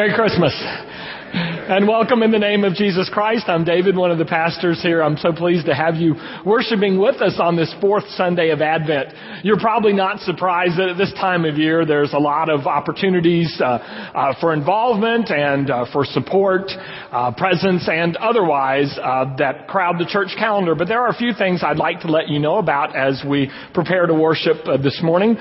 Merry Christmas. And welcome in the name of Jesus Christ. I'm David, one of the pastors here. I'm so pleased to have you worshiping with us on this fourth Sunday of Advent. You're probably not surprised that at this time of year there's a lot of opportunities uh, uh, for involvement and uh, for support, uh, presence, and otherwise uh, that crowd the church calendar. But there are a few things I'd like to let you know about as we prepare to worship uh, this morning.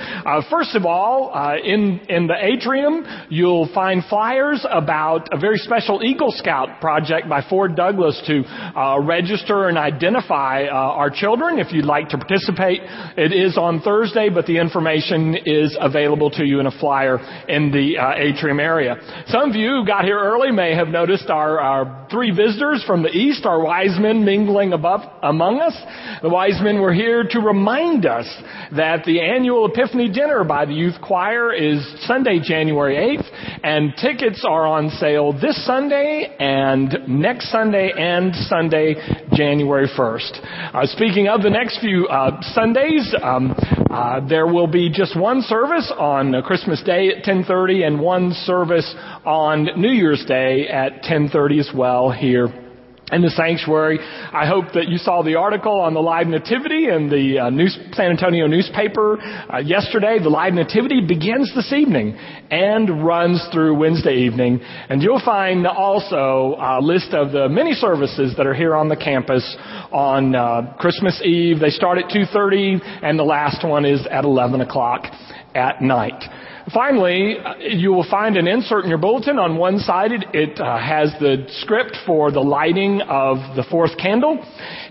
first of all, in in the atrium, you'll find flyers about a very special Eagle Scout project by Ford Douglas to uh, register and identify uh, our children. If you'd like to participate, it is on Thursday, but the information is available to you in a flyer in the uh, atrium area. Some of you who got here early may have noticed our, our three visitors from the east, our wise men mingling above among us. The wise men were here to remind us that the annual Epiphany dinner by the youth choir is Sunday, January 8th, and tickets are on sale this Sunday and next Sunday and Sunday, January 1st. Uh, speaking of the next few uh, Sundays, um, uh, there will be just one service on Christmas Day at 10:30 and one service on New Year's Day at 10:30 as well here in the sanctuary. I hope that you saw the article on the live nativity in the uh, news, San Antonio newspaper uh, yesterday. The live nativity begins this evening and runs through Wednesday evening. And you'll find also a list of the many services that are here on the campus on uh, Christmas Eve. They start at 2.30 and the last one is at 11 o'clock at night. Finally, you will find an insert in your bulletin. On one side, it, it uh, has the script for the lighting of the fourth candle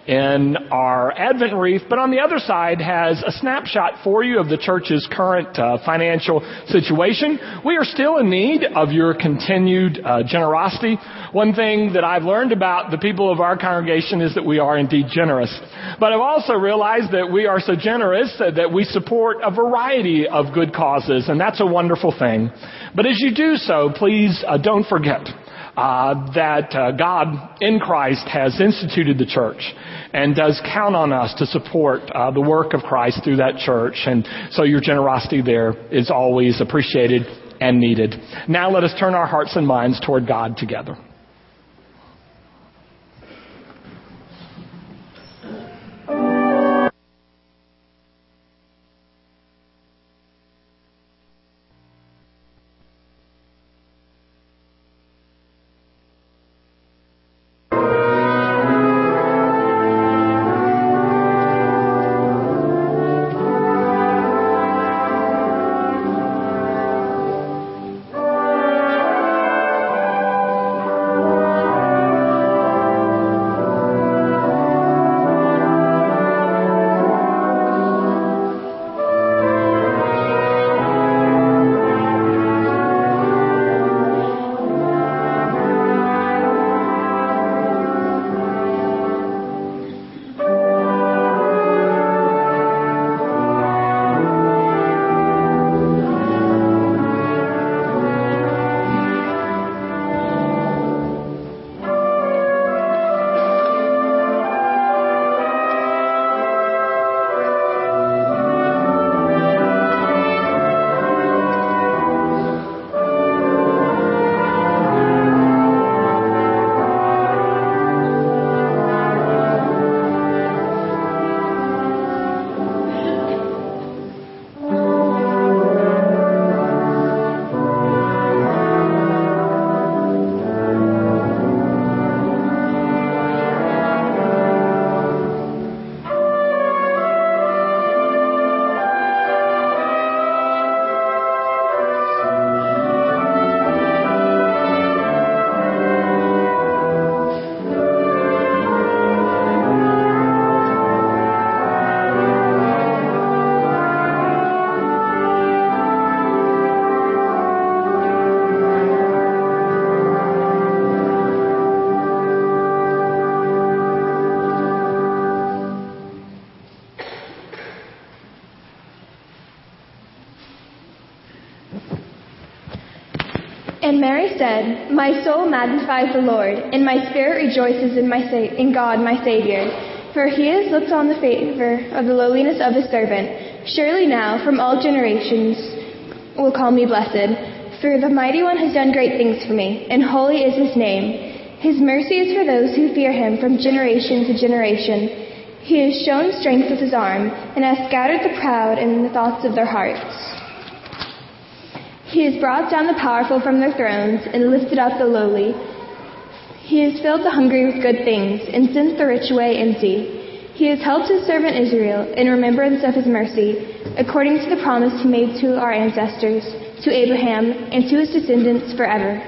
in our Advent wreath, but on the other side has a snapshot for you of the church's current uh, financial situation. We are still in need of your continued uh, generosity. One thing that I've learned about the people of our congregation is that we are indeed generous. But I've also realized that we are so generous that we support a variety of good causes, and that's a wonderful thing. But as you do so, please uh, don't forget uh, that uh, God in Christ has instituted the church and does count on us to support uh, the work of Christ through that church. And so your generosity there is always appreciated and needed. Now let us turn our hearts and minds toward God together. Said, My soul magnifies the Lord, and my spirit rejoices in, my sa- in God my Savior. For he has looked on the favor of the lowliness of his servant. Surely now, from all generations, will call me blessed. For the mighty one has done great things for me, and holy is his name. His mercy is for those who fear him from generation to generation. He has shown strength with his arm, and has scattered the proud in the thoughts of their hearts. He has brought down the powerful from their thrones, and lifted up the lowly. He has filled the hungry with good things, and sent the rich away empty. He has helped his servant Israel in remembrance of his mercy, according to the promise he made to our ancestors, to Abraham, and to his descendants forever.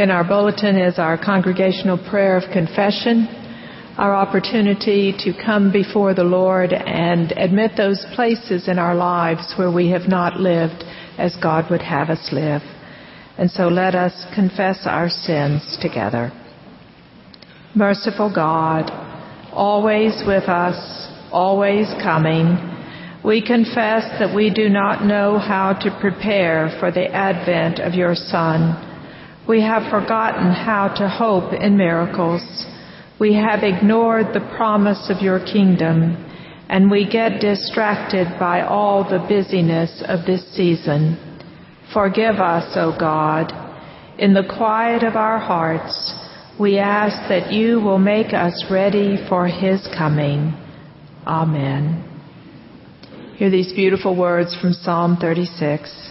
In our bulletin is our congregational prayer of confession, our opportunity to come before the Lord and admit those places in our lives where we have not lived as God would have us live. And so let us confess our sins together. Merciful God, always with us, always coming, we confess that we do not know how to prepare for the advent of your Son we have forgotten how to hope in miracles. We have ignored the promise of your kingdom, and we get distracted by all the busyness of this season. Forgive us, O God. In the quiet of our hearts, we ask that you will make us ready for his coming. Amen. Hear these beautiful words from Psalm 36.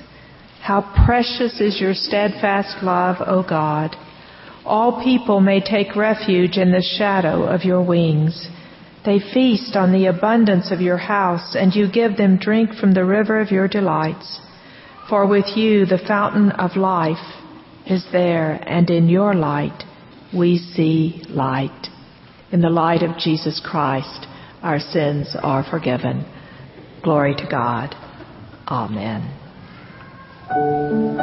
How precious is your steadfast love, O God. All people may take refuge in the shadow of your wings. They feast on the abundance of your house, and you give them drink from the river of your delights. For with you the fountain of life is there, and in your light we see light. In the light of Jesus Christ, our sins are forgiven. Glory to God. Amen. Prepare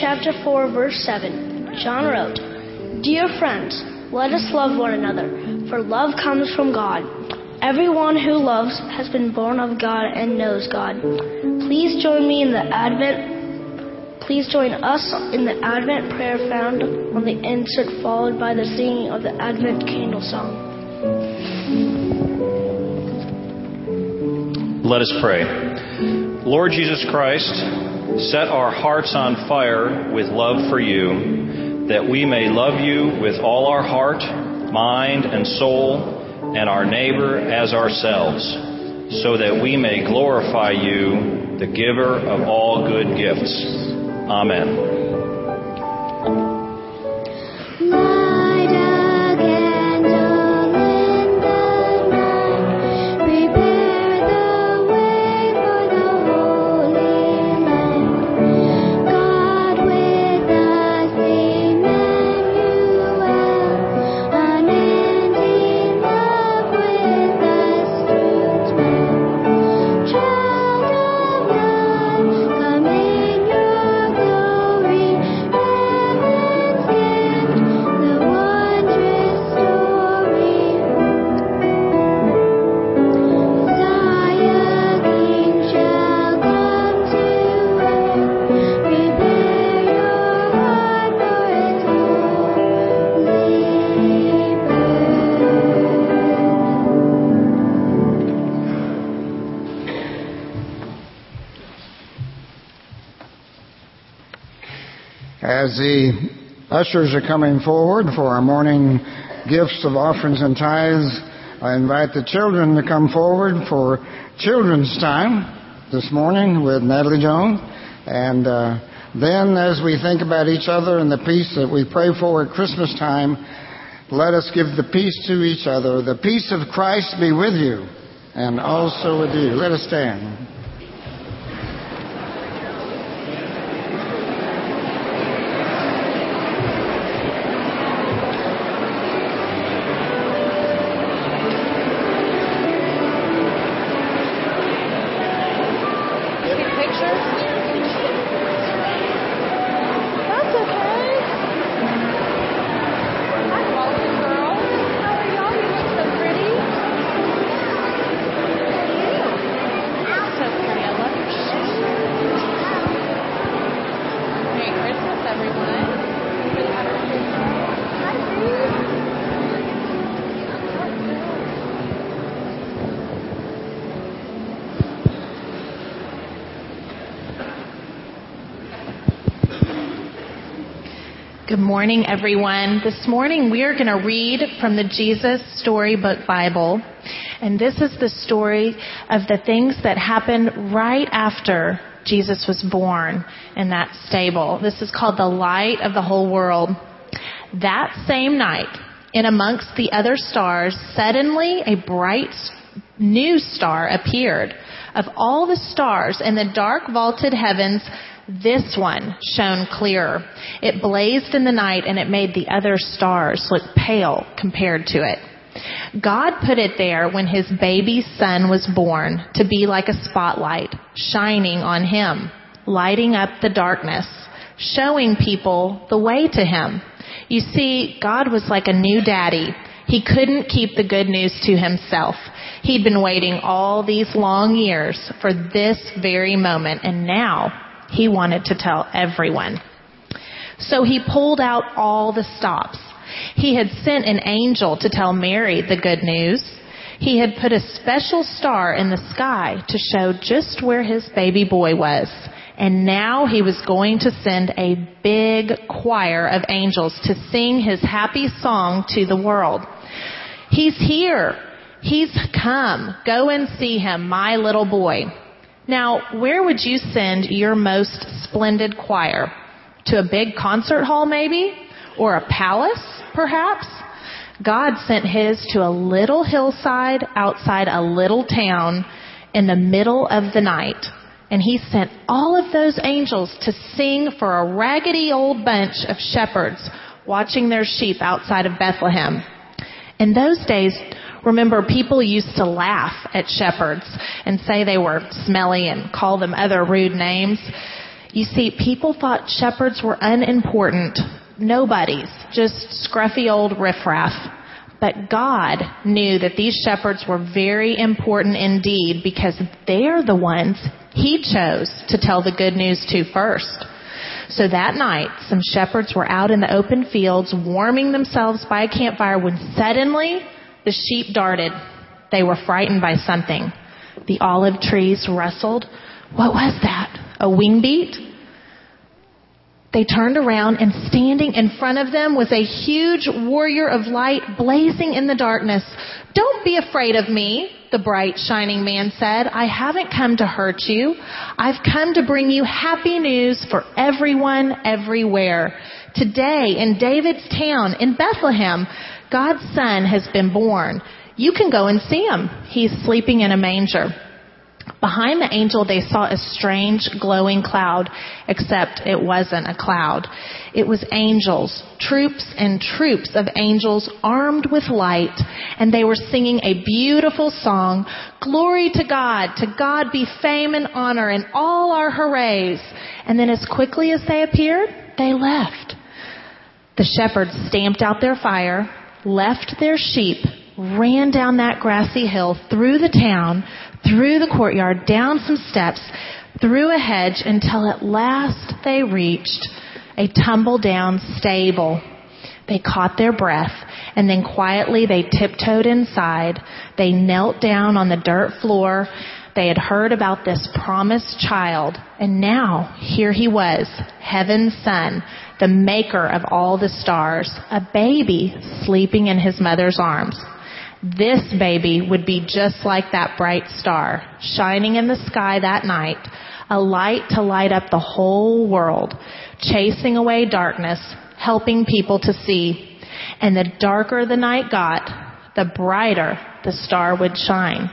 chapter 4 verse 7, John wrote, "Dear friends, let us love one another, for love comes from God. Everyone who loves has been born of God and knows God." Please join me in the Advent Please join us in the Advent prayer found on the insert followed by the singing of the Advent candle song. Let us pray. Lord Jesus Christ, set our hearts on fire with love for you, that we may love you with all our heart, mind, and soul, and our neighbor as ourselves, so that we may glorify you, the giver of all good gifts. Amen. The ushers are coming forward for our morning gifts of offerings and tithes, I invite the children to come forward for children's time this morning with Natalie Jones. And uh, then, as we think about each other and the peace that we pray for at Christmas time, let us give the peace to each other. The peace of Christ be with you and also with you. Let us stand. Morning, everyone. This morning we are going to read from the Jesus Storybook Bible. And this is the story of the things that happened right after Jesus was born in that stable. This is called the light of the whole world. That same night, in amongst the other stars, suddenly a bright new star appeared. Of all the stars in the dark vaulted heavens, this one shone clearer. It blazed in the night and it made the other stars look pale compared to it. God put it there when his baby son was born to be like a spotlight shining on him, lighting up the darkness, showing people the way to him. You see, God was like a new daddy. He couldn't keep the good news to himself. He'd been waiting all these long years for this very moment and now he wanted to tell everyone. So he pulled out all the stops. He had sent an angel to tell Mary the good news. He had put a special star in the sky to show just where his baby boy was. And now he was going to send a big choir of angels to sing his happy song to the world. He's here. He's come. Go and see him, my little boy. Now, where would you send your most splendid choir? To a big concert hall, maybe? Or a palace, perhaps? God sent his to a little hillside outside a little town in the middle of the night. And he sent all of those angels to sing for a raggedy old bunch of shepherds watching their sheep outside of Bethlehem. In those days, remember people used to laugh at shepherds and say they were smelly and call them other rude names. You see, people thought shepherds were unimportant, nobodies, just scruffy old riffraff. But God knew that these shepherds were very important indeed because they're the ones He chose to tell the good news to first. So that night, some shepherds were out in the open fields warming themselves by a campfire when suddenly the sheep darted. They were frightened by something. The olive trees rustled. What was that? A wing beat? They turned around and standing in front of them was a huge warrior of light blazing in the darkness. Don't be afraid of me, the bright shining man said. I haven't come to hurt you. I've come to bring you happy news for everyone everywhere. Today in David's town in Bethlehem, God's son has been born. You can go and see him. He's sleeping in a manger. Behind the angel, they saw a strange glowing cloud, except it wasn't a cloud. It was angels, troops and troops of angels armed with light, and they were singing a beautiful song, Glory to God, to God be fame and honor and all our hoorays. And then as quickly as they appeared, they left. The shepherds stamped out their fire, left their sheep, ran down that grassy hill, through the town, through the courtyard, down some steps, through a hedge until at last they reached a tumble down stable. They caught their breath and then quietly they tiptoed inside. They knelt down on the dirt floor. They had heard about this promised child and now here he was, heaven's son, the maker of all the stars, a baby sleeping in his mother's arms. This baby would be just like that bright star, shining in the sky that night, a light to light up the whole world, chasing away darkness, helping people to see. And the darker the night got, the brighter the star would shine.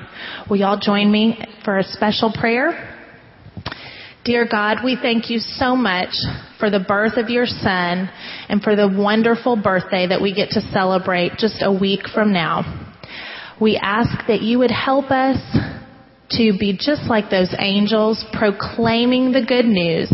Will y'all join me for a special prayer? Dear God, we thank you so much for the birth of your son and for the wonderful birthday that we get to celebrate just a week from now. We ask that you would help us to be just like those angels, proclaiming the good news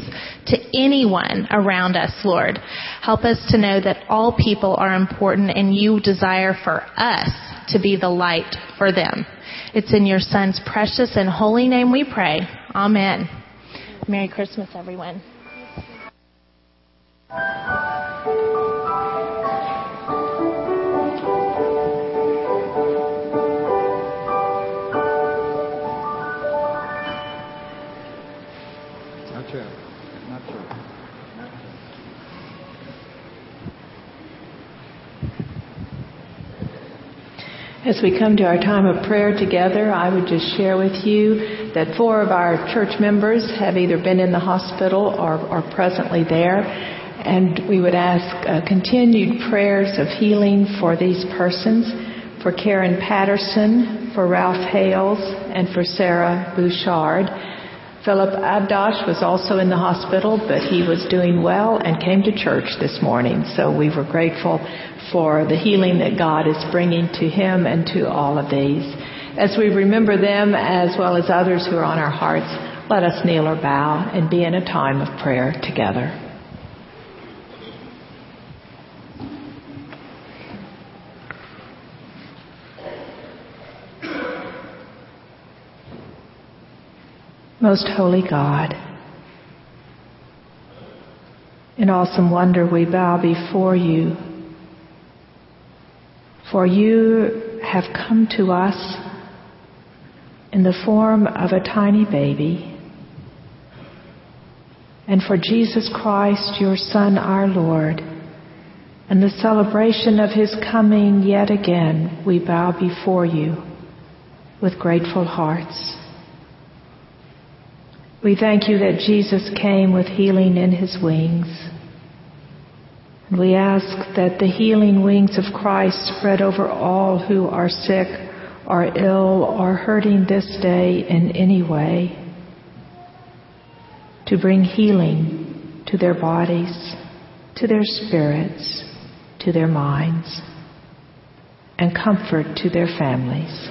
to anyone around us, Lord. Help us to know that all people are important and you desire for us to be the light for them. It's in your Son's precious and holy name we pray. Amen. Merry Christmas, everyone. As we come to our time of prayer together, I would just share with you that four of our church members have either been in the hospital or are presently there. And we would ask uh, continued prayers of healing for these persons, for Karen Patterson, for Ralph Hales, and for Sarah Bouchard. Philip Abdosh was also in the hospital, but he was doing well and came to church this morning. So we were grateful for the healing that God is bringing to him and to all of these. As we remember them as well as others who are on our hearts, let us kneel or bow and be in a time of prayer together. Most holy God, in awesome wonder we bow before you, for you have come to us in the form of a tiny baby, and for Jesus Christ, your Son, our Lord, and the celebration of his coming yet again, we bow before you with grateful hearts. We thank you that Jesus came with healing in his wings. We ask that the healing wings of Christ spread over all who are sick, are ill, or hurting this day in any way, to bring healing to their bodies, to their spirits, to their minds, and comfort to their families.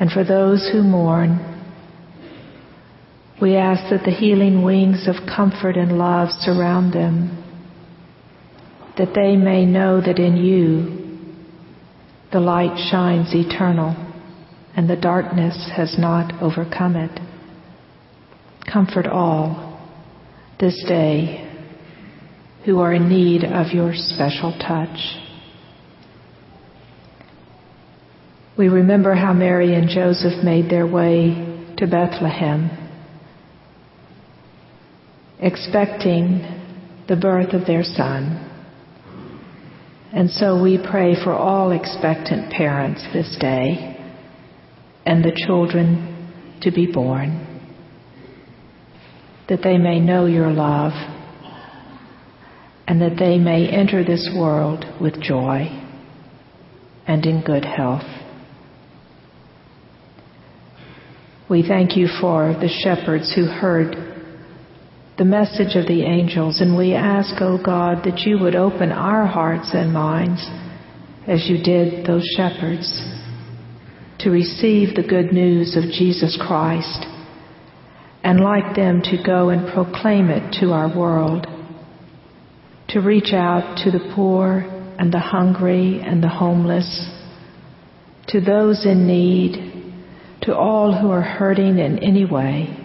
And for those who mourn, we ask that the healing wings of comfort and love surround them, that they may know that in you the light shines eternal and the darkness has not overcome it. Comfort all this day who are in need of your special touch. We remember how Mary and Joseph made their way to Bethlehem, expecting the birth of their son. And so we pray for all expectant parents this day and the children to be born, that they may know your love and that they may enter this world with joy and in good health. We thank you for the shepherds who heard the message of the angels, and we ask, O oh God, that you would open our hearts and minds as you did those shepherds to receive the good news of Jesus Christ and like them to go and proclaim it to our world, to reach out to the poor and the hungry and the homeless, to those in need, to all who are hurting in any way,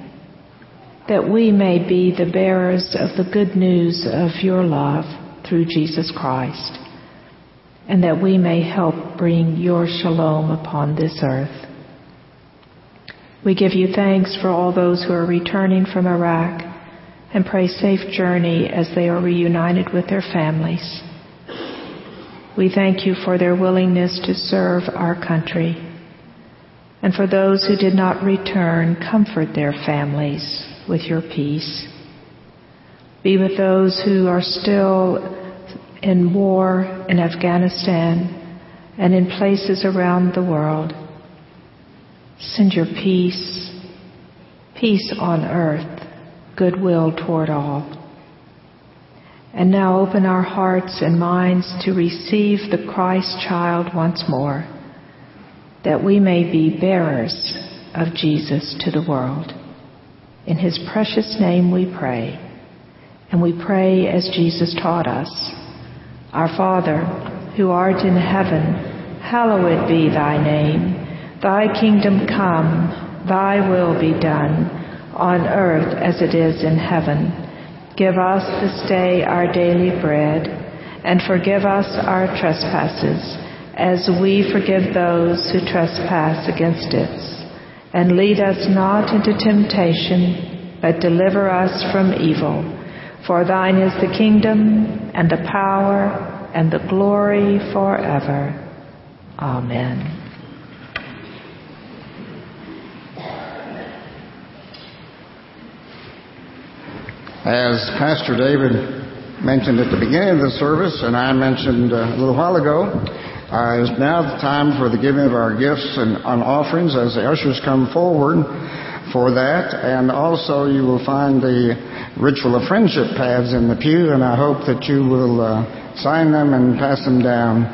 that we may be the bearers of the good news of your love through Jesus Christ, and that we may help bring your shalom upon this earth. We give you thanks for all those who are returning from Iraq and pray safe journey as they are reunited with their families. We thank you for their willingness to serve our country. And for those who did not return, comfort their families with your peace. Be with those who are still in war in Afghanistan and in places around the world. Send your peace, peace on earth, goodwill toward all. And now open our hearts and minds to receive the Christ child once more that we may be bearers of Jesus to the world. In his precious name we pray. And we pray as Jesus taught us. Our Father, who art in heaven, hallowed be thy name. Thy kingdom come, thy will be done, on earth as it is in heaven. Give us this day our daily bread, and forgive us our trespasses as we forgive those who trespass against us. And lead us not into temptation, but deliver us from evil. For thine is the kingdom, and the power, and the glory forever. Amen. As Pastor David mentioned at the beginning of the service, and I mentioned uh, a little while ago, uh, is now the time for the giving of our gifts and, and offerings as the ushers come forward for that. And also, you will find the ritual of friendship pads in the pew, and I hope that you will uh, sign them and pass them down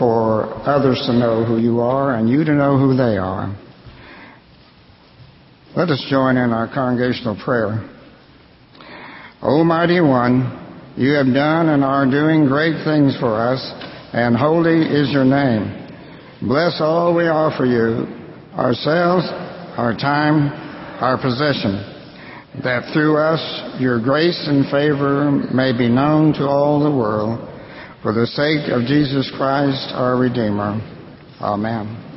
for others to know who you are and you to know who they are. Let us join in our congregational prayer. Almighty One, you have done and are doing great things for us, and holy is your name. Bless all we offer you, ourselves, our time, our possession, that through us your grace and favor may be known to all the world, for the sake of Jesus Christ, our Redeemer. Amen.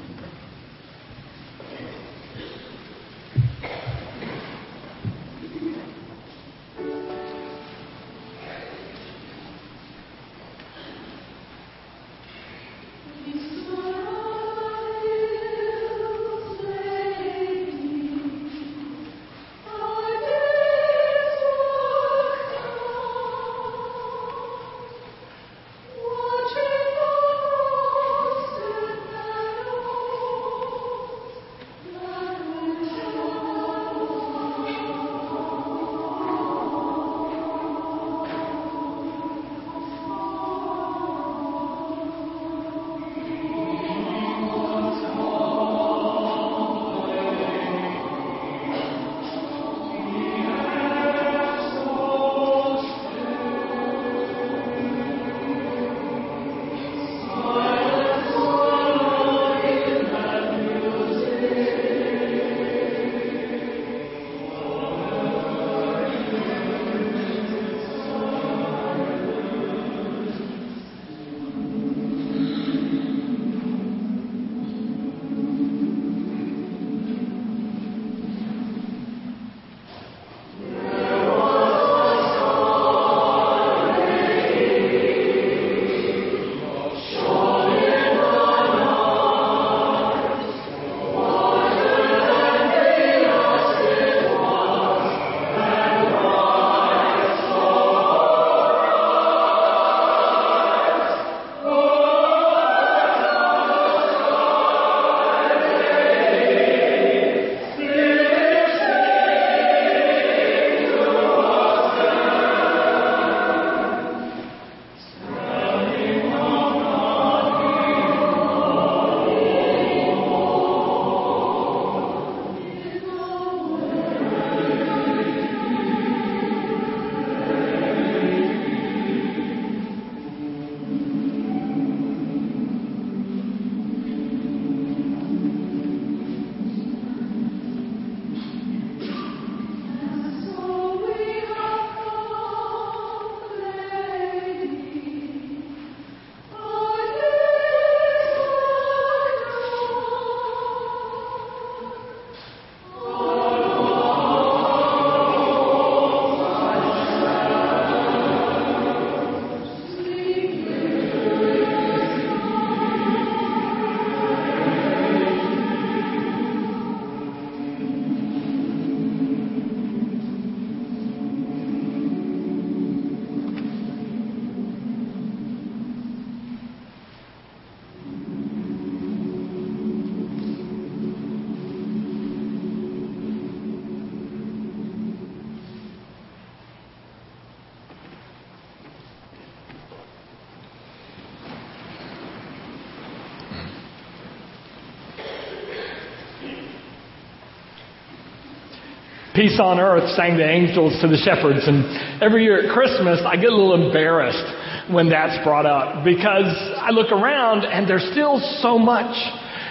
Peace on earth sang the angels to the shepherds. And every year at Christmas, I get a little embarrassed when that's brought up because I look around and there's still so much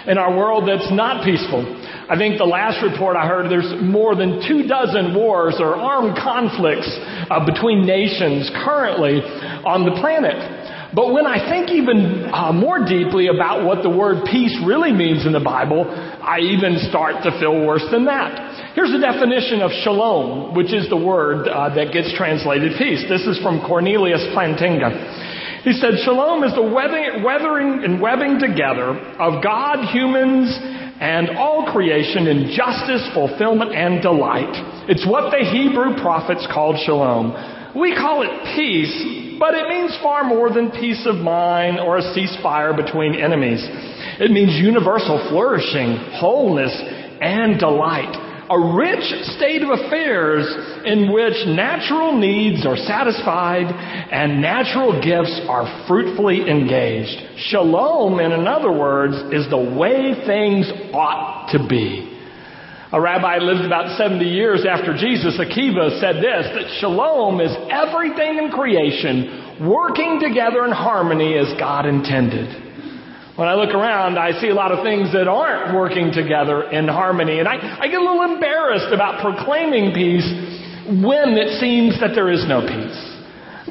in our world that's not peaceful. I think the last report I heard, there's more than two dozen wars or armed conflicts uh, between nations currently on the planet. But when I think even uh, more deeply about what the word peace really means in the Bible, I even start to feel worse than that. Here's the definition of shalom, which is the word uh, that gets translated peace. This is from Cornelius Plantinga. He said, Shalom is the weathering, weathering and webbing together of God, humans, and all creation in justice, fulfillment, and delight. It's what the Hebrew prophets called shalom. We call it peace, but it means far more than peace of mind or a ceasefire between enemies. It means universal flourishing, wholeness, and delight. A rich state of affairs in which natural needs are satisfied and natural gifts are fruitfully engaged. Shalom, in other words, is the way things ought to be. A rabbi lived about 70 years after Jesus, Akiva, said this, that shalom is everything in creation working together in harmony as God intended. When I look around, I see a lot of things that aren't working together in harmony, and I, I get a little embarrassed about proclaiming peace when it seems that there is no peace.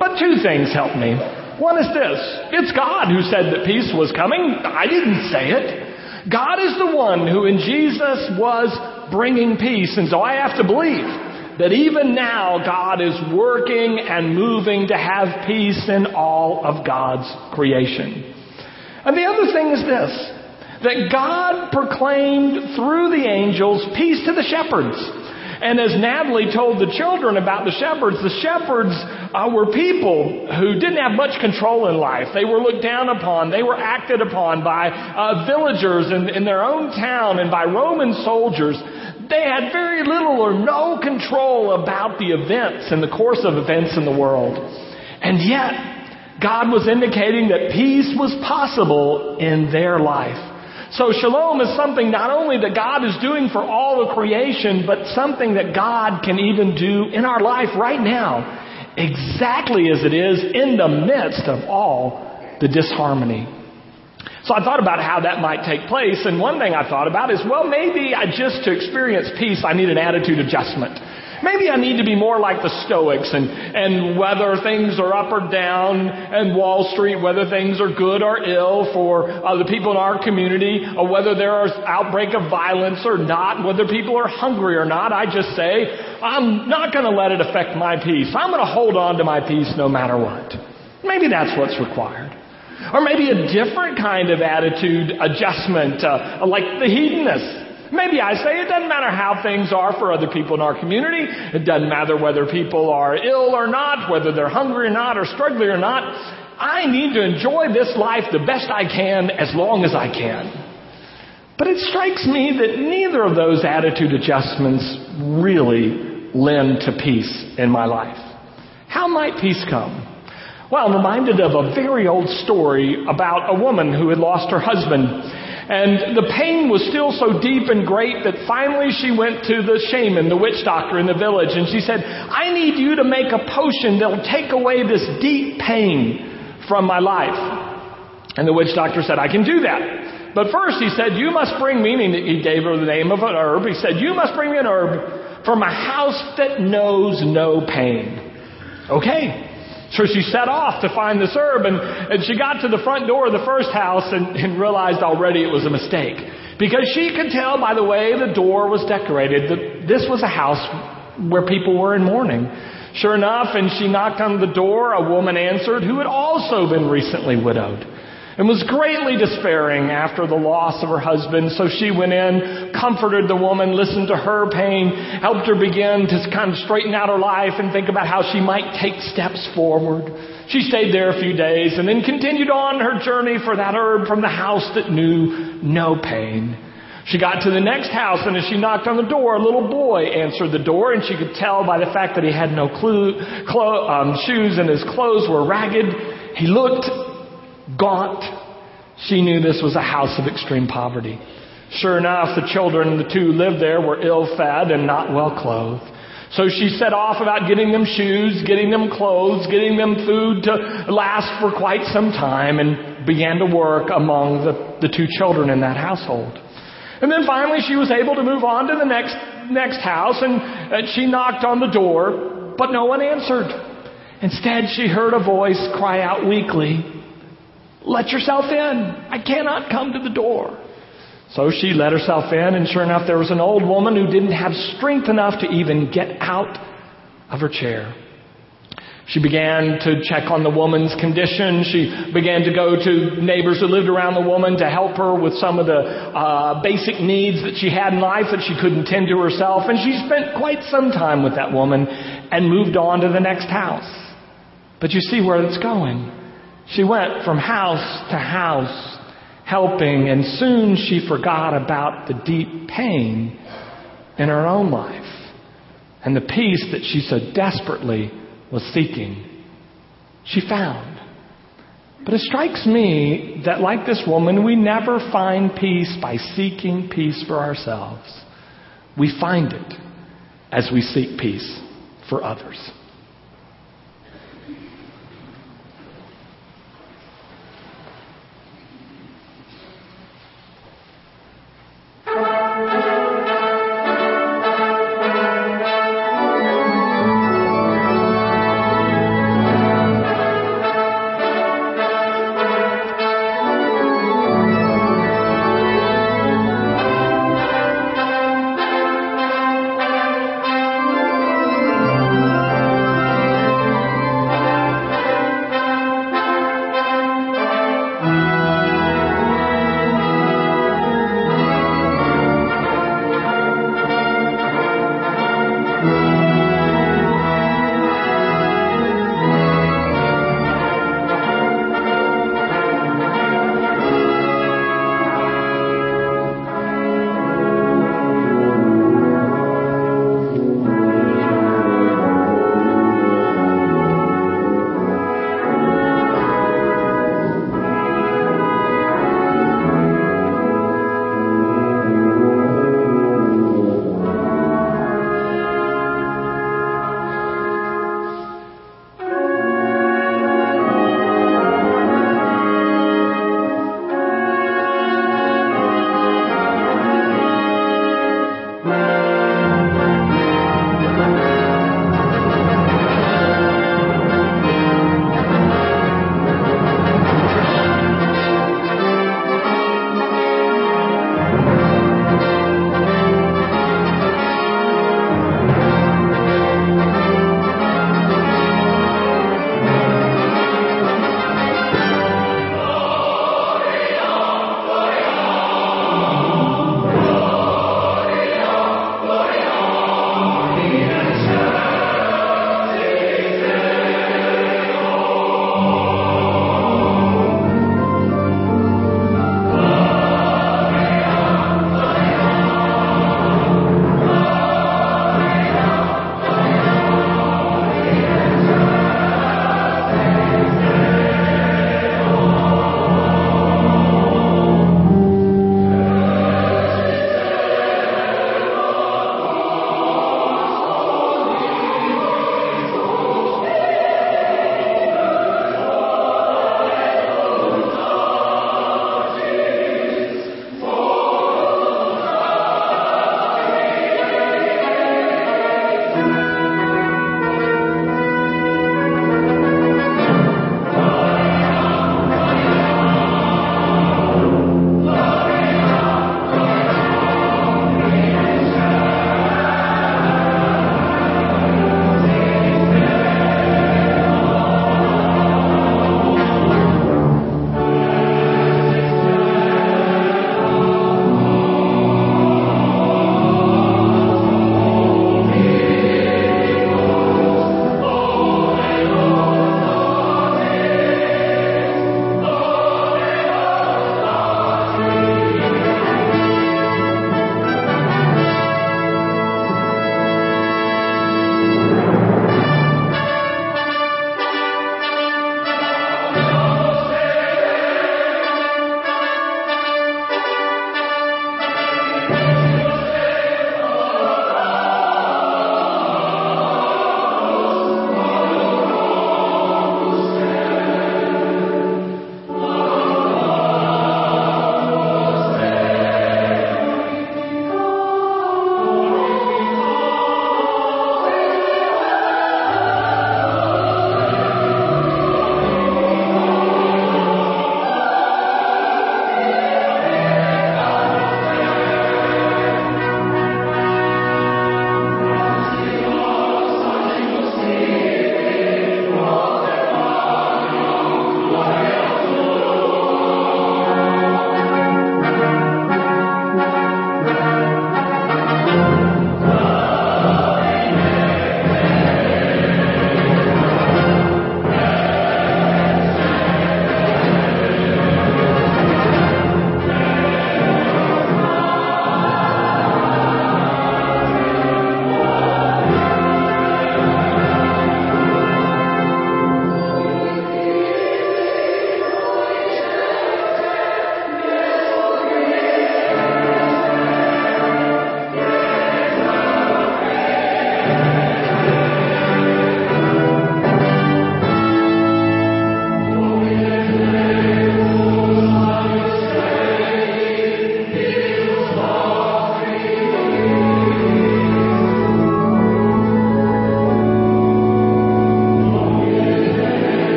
But two things help me. One is this. It's God who said that peace was coming. I didn't say it. God is the one who in Jesus was bringing peace. And so I have to believe that even now God is working and moving to have peace in all of God's creation. And the other thing is this that God proclaimed through the angels peace to the shepherds. And as Natalie told the children about the shepherds, the shepherds uh, were people who didn't have much control in life. They were looked down upon. They were acted upon by uh, villagers in, in their own town and by Roman soldiers. They had very little or no control about the events and the course of events in the world. And yet, God was indicating that peace was possible in their life. So shalom is something not only that God is doing for all of creation, but something that God can even do in our life right now, exactly as it is in the midst of all the disharmony. So I thought about how that might take place, and one thing I thought about is, well, maybe I just to experience peace, I need an attitude adjustment. Maybe I need to be more like the Stoics and, and whether things are up or down and Wall Street, whether things are good or ill for uh, the people in our community, or whether there is outbreak of violence or not, whether people are hungry or not. I just say, I'm not going to let it affect my peace. I'm going to hold on to my peace no matter what. Maybe that's what's required. Or maybe a different kind of attitude adjustment, uh, like the hedonist. Maybe I say it doesn't matter how things are for other people in our community. It doesn't matter whether people are ill or not, whether they're hungry or not, or struggling or not. I need to enjoy this life the best I can as long as I can. But it strikes me that neither of those attitude adjustments really lend to peace in my life. How might peace come? Well, I'm reminded of a very old story about a woman who had lost her husband. And the pain was still so deep and great that finally she went to the shaman, the witch doctor in the village, and she said, I need you to make a potion that'll take away this deep pain from my life. And the witch doctor said, I can do that. But first he said, you must bring me, meaning he gave her the name of an herb. He said, you must bring me an herb from a house that knows no pain. Okay. So she set off to find this herb, and, and she got to the front door of the first house and, and realized already it was a mistake. Because she could tell by the way the door was decorated that this was a house where people were in mourning. Sure enough, and she knocked on the door, a woman answered who had also been recently widowed and was greatly despairing after the loss of her husband. So she went in, comforted the woman, listened to her pain, helped her begin to kind of straighten out her life and think about how she might take steps forward. She stayed there a few days and then continued on her journey for that herb from the house that knew no pain. She got to the next house, and as she knocked on the door, a little boy answered the door, and she could tell by the fact that he had no clue, clo- um, shoes and his clothes were ragged. He looked gaunt. She knew this was a house of extreme poverty. Sure enough, the children, the two lived there, were ill fed and not well clothed. So she set off about getting them shoes, getting them clothes, getting them food to last for quite some time, and began to work among the, the two children in that household. And then finally she was able to move on to the next, next house, and, and she knocked on the door, but no one answered. Instead, she heard a voice cry out weakly, Let yourself in. I cannot come to the door. So she let herself in, and sure enough, there was an old woman who didn't have strength enough to even get out of her chair. She began to check on the woman's condition. She began to go to neighbors who lived around the woman to help her with some of the uh, basic needs that she had in life that she couldn't tend to herself. And she spent quite some time with that woman and moved on to the next house. But you see where it's going. She went from house to house helping, and soon she forgot about the deep pain in her own life and the peace that she so desperately was seeking. She found. But it strikes me that, like this woman, we never find peace by seeking peace for ourselves. We find it as we seek peace for others.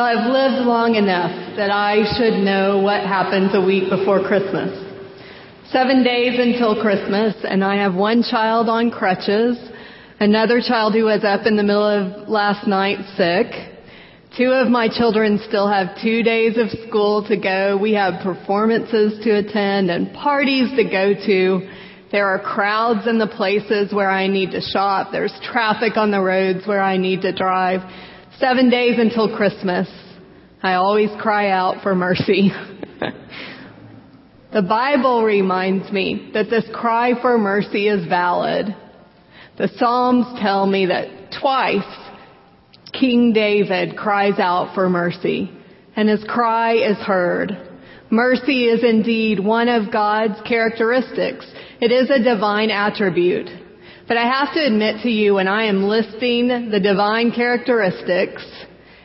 Well, I've lived long enough that I should know what happens a week before Christmas. Seven days until Christmas, and I have one child on crutches, another child who was up in the middle of last night sick. Two of my children still have two days of school to go. We have performances to attend and parties to go to. There are crowds in the places where I need to shop. There's traffic on the roads where I need to drive. Seven days until Christmas. I always cry out for mercy. the Bible reminds me that this cry for mercy is valid. The Psalms tell me that twice King David cries out for mercy, and his cry is heard. Mercy is indeed one of God's characteristics. It is a divine attribute. But I have to admit to you, when I am listing the divine characteristics,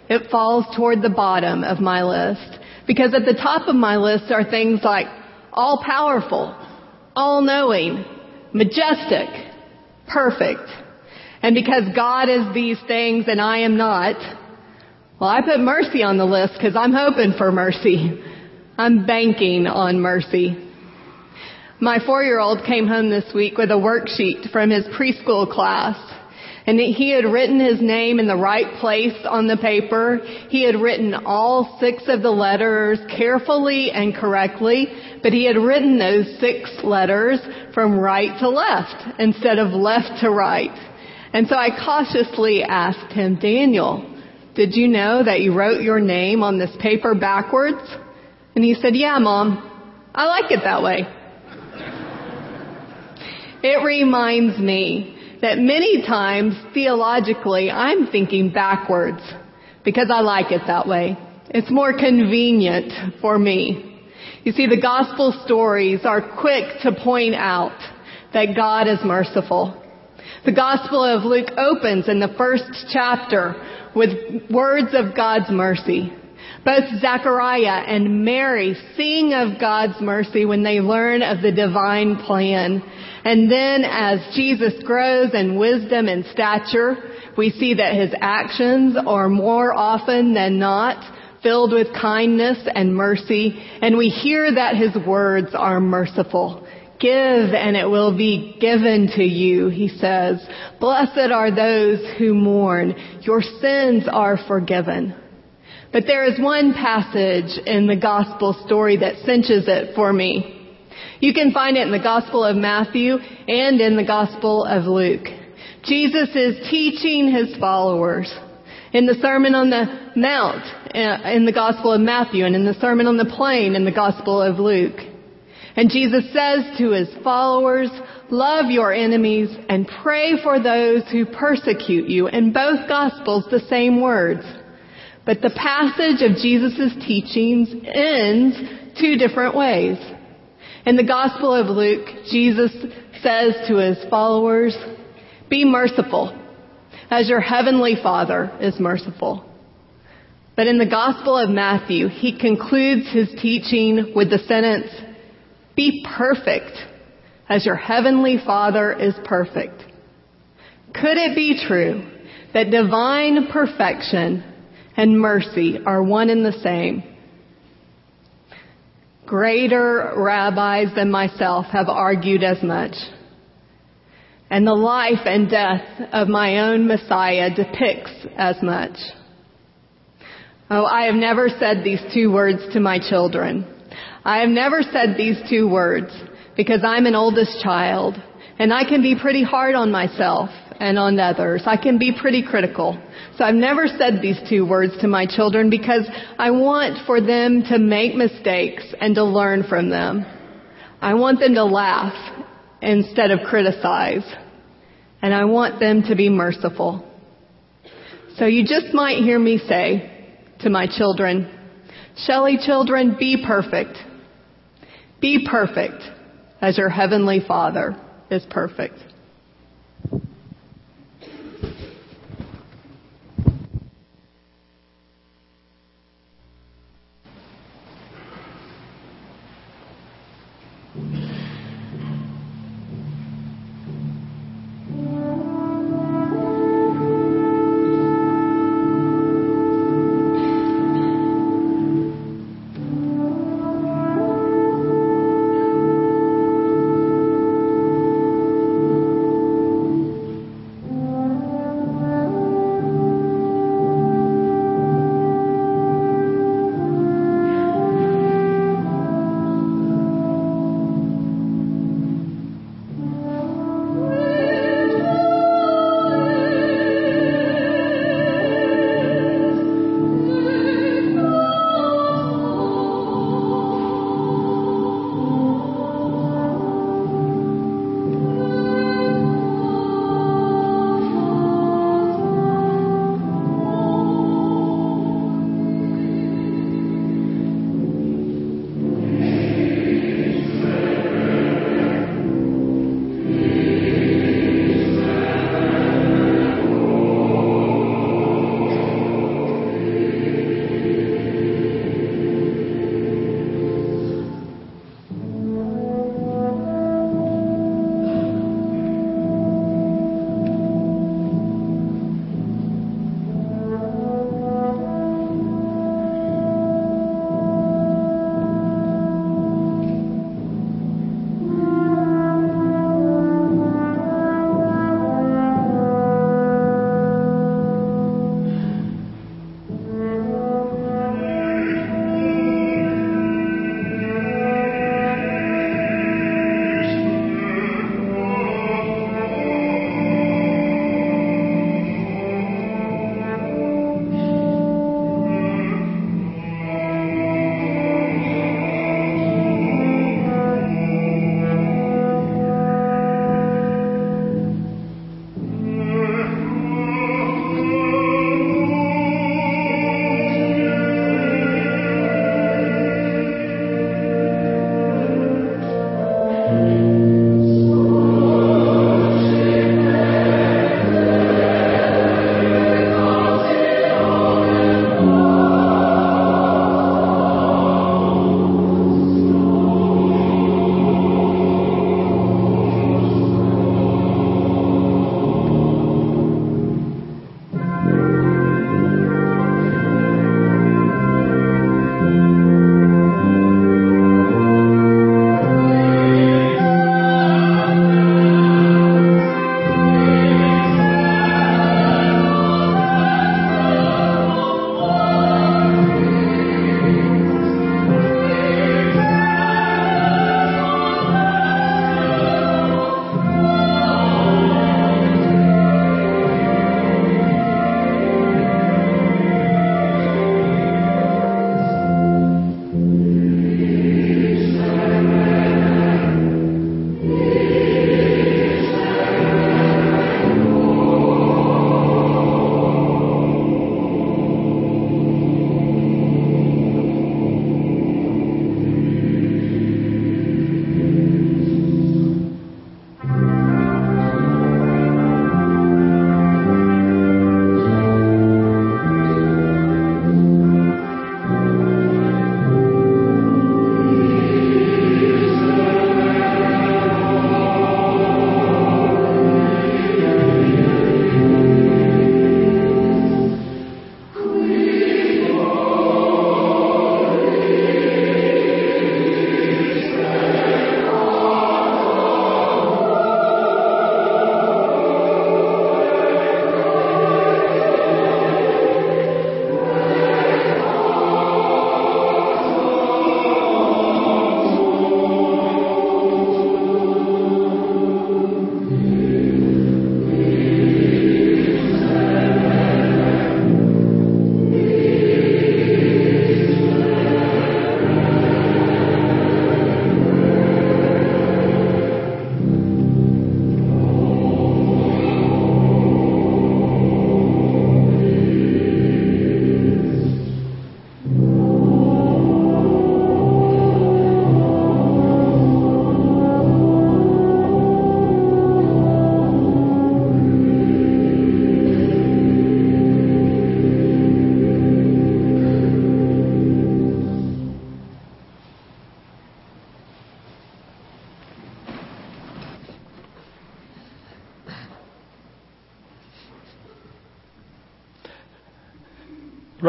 it falls toward the bottom of my list. Because at the top of my list are things like all powerful, all knowing, majestic, perfect. And because God is these things and I am not, well, I put mercy on the list because I'm hoping for mercy. I'm banking on mercy. My four-year-old came home this week with a worksheet from his preschool class. And he had written his name in the right place on the paper. He had written all six of the letters carefully and correctly, but he had written those six letters from right to left instead of left to right. And so I cautiously asked him, Daniel, did you know that you wrote your name on this paper backwards? And he said, yeah, mom. I like it that way. It reminds me that many times theologically I'm thinking backwards because I like it that way. It's more convenient for me. You see, the gospel stories are quick to point out that God is merciful. The Gospel of Luke opens in the first chapter with words of God's mercy. Both Zechariah and Mary sing of God's mercy when they learn of the divine plan. And then as Jesus grows in wisdom and stature, we see that his actions are more often than not filled with kindness and mercy, and we hear that his words are merciful. Give and it will be given to you, he says. Blessed are those who mourn. Your sins are forgiven. But there is one passage in the gospel story that cinches it for me. You can find it in the gospel of Matthew and in the gospel of Luke. Jesus is teaching his followers in the Sermon on the Mount uh, in the gospel of Matthew and in the Sermon on the Plain in the gospel of Luke. And Jesus says to his followers, love your enemies and pray for those who persecute you. In both gospels, the same words. But the passage of Jesus' teachings ends two different ways. In the gospel of Luke, Jesus says to his followers, be merciful as your heavenly father is merciful. But in the gospel of Matthew, he concludes his teaching with the sentence, be perfect as your heavenly Father is perfect. Could it be true that divine perfection and mercy are one and the same? Greater rabbis than myself have argued as much. And the life and death of my own Messiah depicts as much. Oh, I have never said these two words to my children. I have never said these two words because I'm an oldest child and I can be pretty hard on myself and on others. I can be pretty critical. So I've never said these two words to my children because I want for them to make mistakes and to learn from them. I want them to laugh instead of criticize. And I want them to be merciful. So you just might hear me say to my children, Shelley children, be perfect. Be perfect as your heavenly Father is perfect.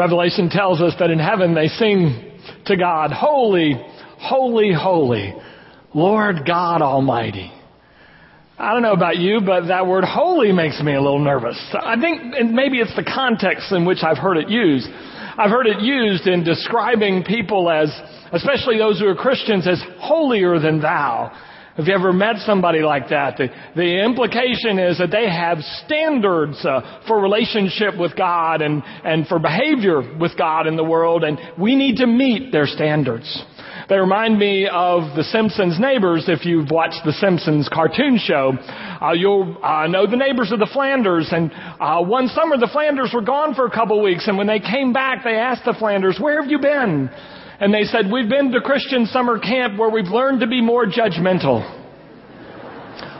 Revelation tells us that in heaven they sing to God, Holy, Holy, Holy, Lord God Almighty. I don't know about you, but that word holy makes me a little nervous. I think and maybe it's the context in which I've heard it used. I've heard it used in describing people as, especially those who are Christians, as holier than thou. Have you ever met somebody like that? The, the implication is that they have standards uh, for relationship with God and, and for behavior with God in the world, and we need to meet their standards. They remind me of the Simpsons neighbors. If you've watched the Simpsons cartoon show, uh, you'll uh, know the neighbors of the Flanders. And uh, one summer, the Flanders were gone for a couple weeks, and when they came back, they asked the Flanders, "Where have you been?" And they said, "We've been to Christian summer camp where we've learned to be more judgmental,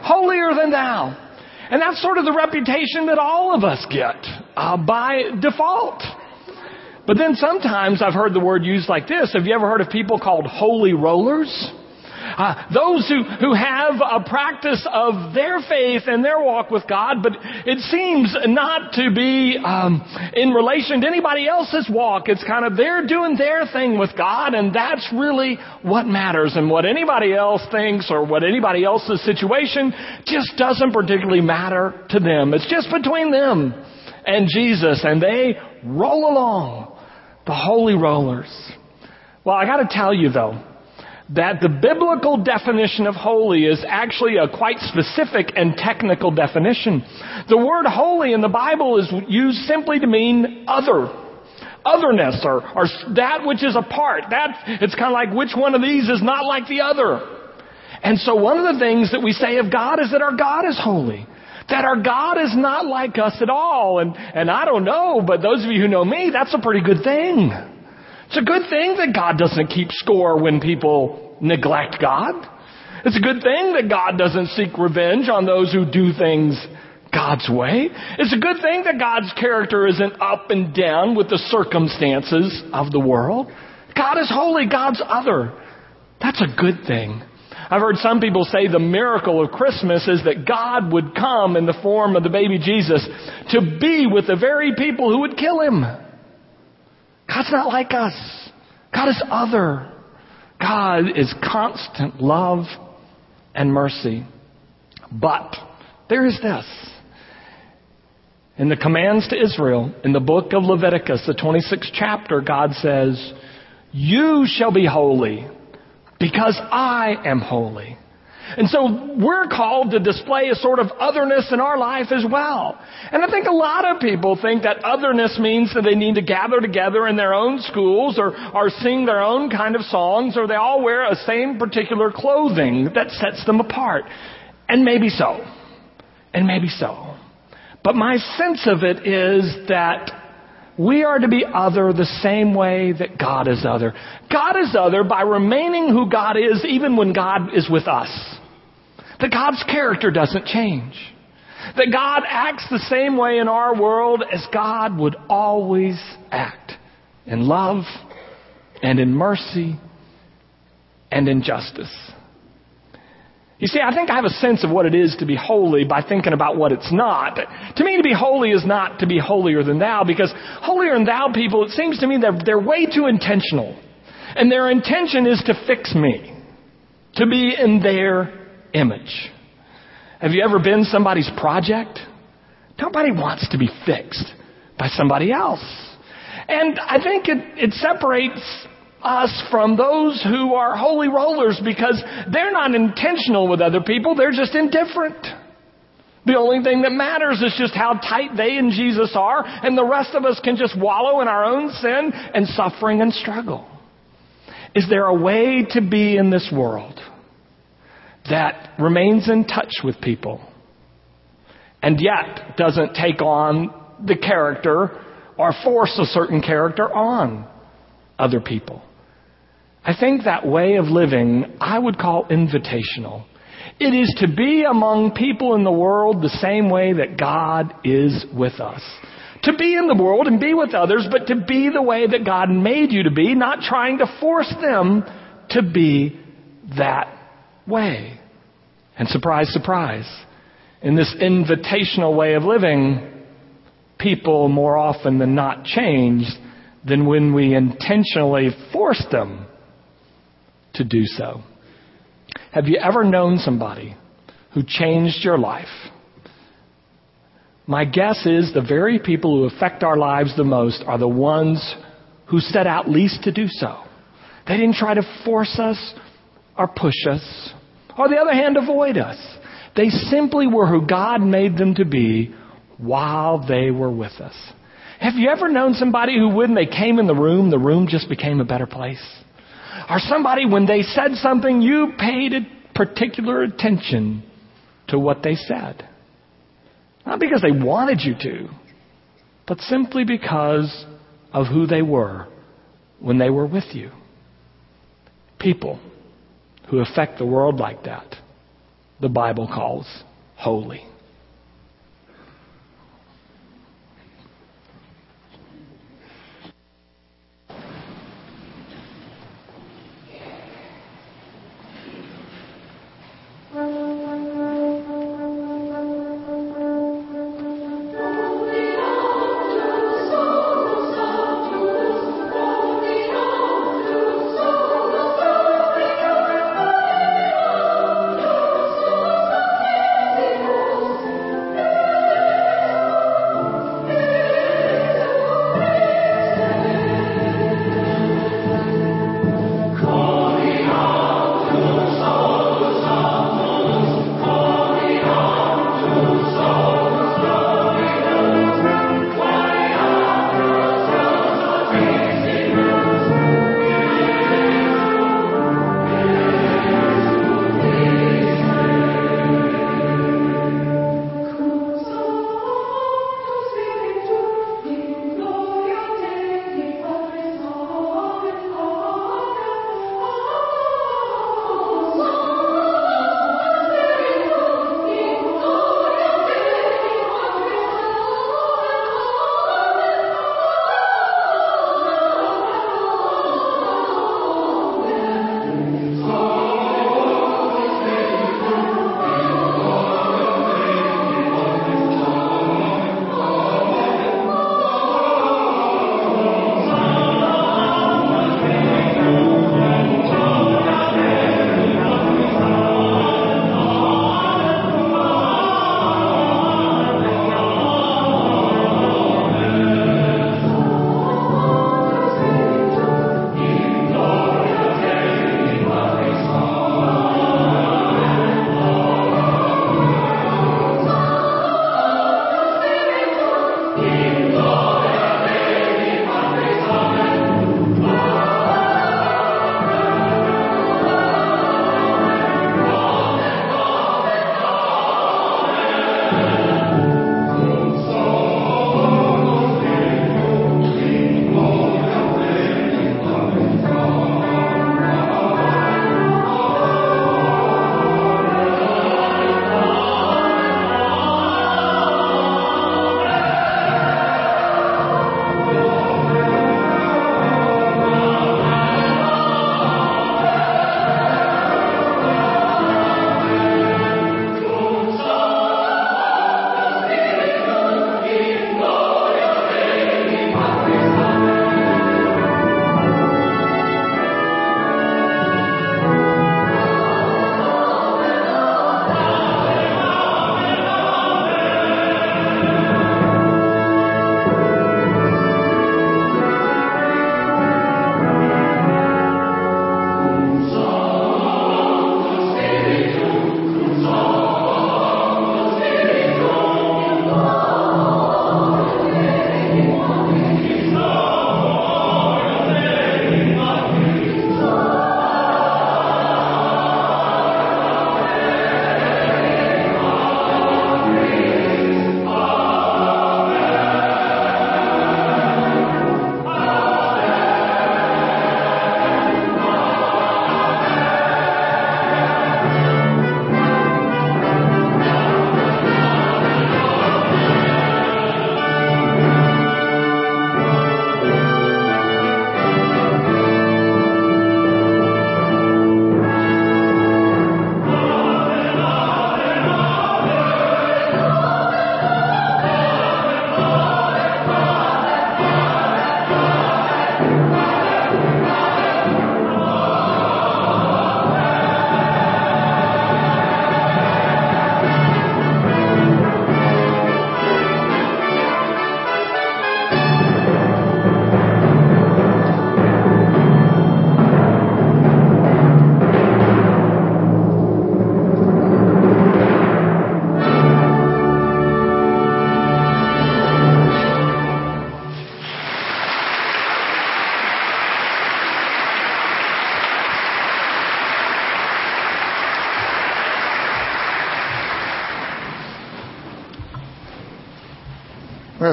holier than thou." And that's sort of the reputation that all of us get uh, by default. But then sometimes I've heard the word used like this. Have you ever heard of people called holy rollers? Uh, those who, who have a practice of their faith and their walk with God, but it seems not to be um, in relation to anybody else's walk. It's kind of they're doing their thing with God, and that's really what matters. And what anybody else thinks or what anybody else's situation just doesn't particularly matter to them. It's just between them and Jesus, and they roll along the holy rollers. Well, I gotta tell you though, that the biblical definition of holy is actually a quite specific and technical definition. The word holy in the Bible is used simply to mean other. Otherness or, or that which is apart. That, it's kind of like which one of these is not like the other. And so one of the things that we say of God is that our God is holy. That our God is not like us at all. And, and I don't know, but those of you who know me, that's a pretty good thing. It's a good thing that God doesn't keep score when people neglect God. It's a good thing that God doesn't seek revenge on those who do things God's way. It's a good thing that God's character isn't up and down with the circumstances of the world. God is holy, God's other. That's a good thing. I've heard some people say the miracle of Christmas is that God would come in the form of the baby Jesus to be with the very people who would kill him. God's not like us. God is other. God is constant love and mercy. But there is this. In the commands to Israel, in the book of Leviticus, the 26th chapter, God says, You shall be holy because I am holy. And so we're called to display a sort of otherness in our life as well. And I think a lot of people think that otherness means that they need to gather together in their own schools or, or sing their own kind of songs or they all wear a same particular clothing that sets them apart. And maybe so. And maybe so. But my sense of it is that we are to be other the same way that God is other. God is other by remaining who God is even when God is with us. That God's character doesn't change. That God acts the same way in our world as God would always act. In love and in mercy and in justice. You see, I think I have a sense of what it is to be holy by thinking about what it's not. To me, to be holy is not to be holier than thou, because holier than thou people, it seems to me they're, they're way too intentional. And their intention is to fix me, to be in their image. Have you ever been somebody's project? Nobody wants to be fixed by somebody else. And I think it, it separates us from those who are holy rollers because they're not intentional with other people, they're just indifferent. The only thing that matters is just how tight they and Jesus are, and the rest of us can just wallow in our own sin and suffering and struggle. Is there a way to be in this world that remains in touch with people and yet doesn't take on the character or force a certain character on other people? I think that way of living I would call invitational. It is to be among people in the world the same way that God is with us. To be in the world and be with others, but to be the way that God made you to be, not trying to force them to be that way. And surprise, surprise, in this invitational way of living, people more often than not change than when we intentionally force them to do so. Have you ever known somebody who changed your life? My guess is the very people who affect our lives the most are the ones who set out least to do so. They didn't try to force us or push us, on the other hand, avoid us. They simply were who God made them to be while they were with us. Have you ever known somebody who, when they came in the room, the room just became a better place? Or somebody, when they said something, you paid particular attention to what they said? Not because they wanted you to, but simply because of who they were when they were with you. People who affect the world like that, the Bible calls holy.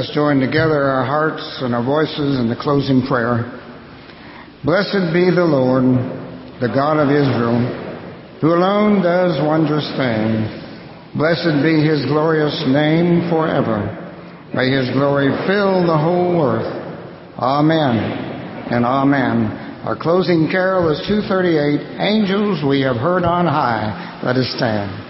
Let's join together our hearts and our voices in the closing prayer. Blessed be the Lord, the God of Israel, who alone does wondrous things. Blessed be his glorious name forever. May his glory fill the whole earth. Amen and amen. Our closing carol is 238, Angels we have heard on high. Let us stand.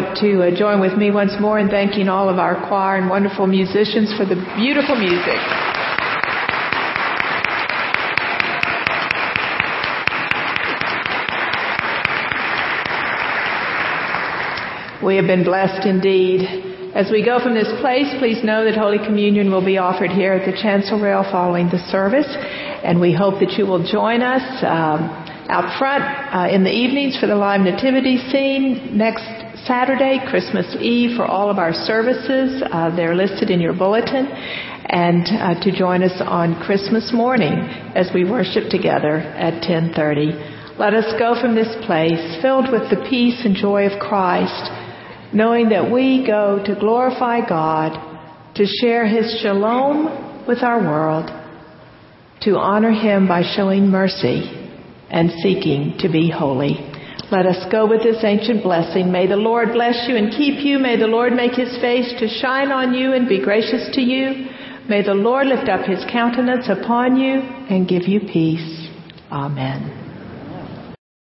Want to uh, join with me once more in thanking all of our choir and wonderful musicians for the beautiful music. We have been blessed indeed. As we go from this place, please know that Holy Communion will be offered here at the chancel rail following the service, and we hope that you will join us um, out front uh, in the evenings for the live nativity scene next Saturday, Christmas Eve, for all of our services. Uh, they're listed in your bulletin, and uh, to join us on Christmas morning as we worship together at 10:30. Let us go from this place filled with the peace and joy of Christ knowing that we go to glorify God, to share His shalom with our world. to honor him by showing mercy and seeking to be holy. Let us go with this ancient blessing. May the Lord bless you and keep you. May the Lord make his face to shine on you and be gracious to you. May the Lord lift up his countenance upon you and give you peace. Amen.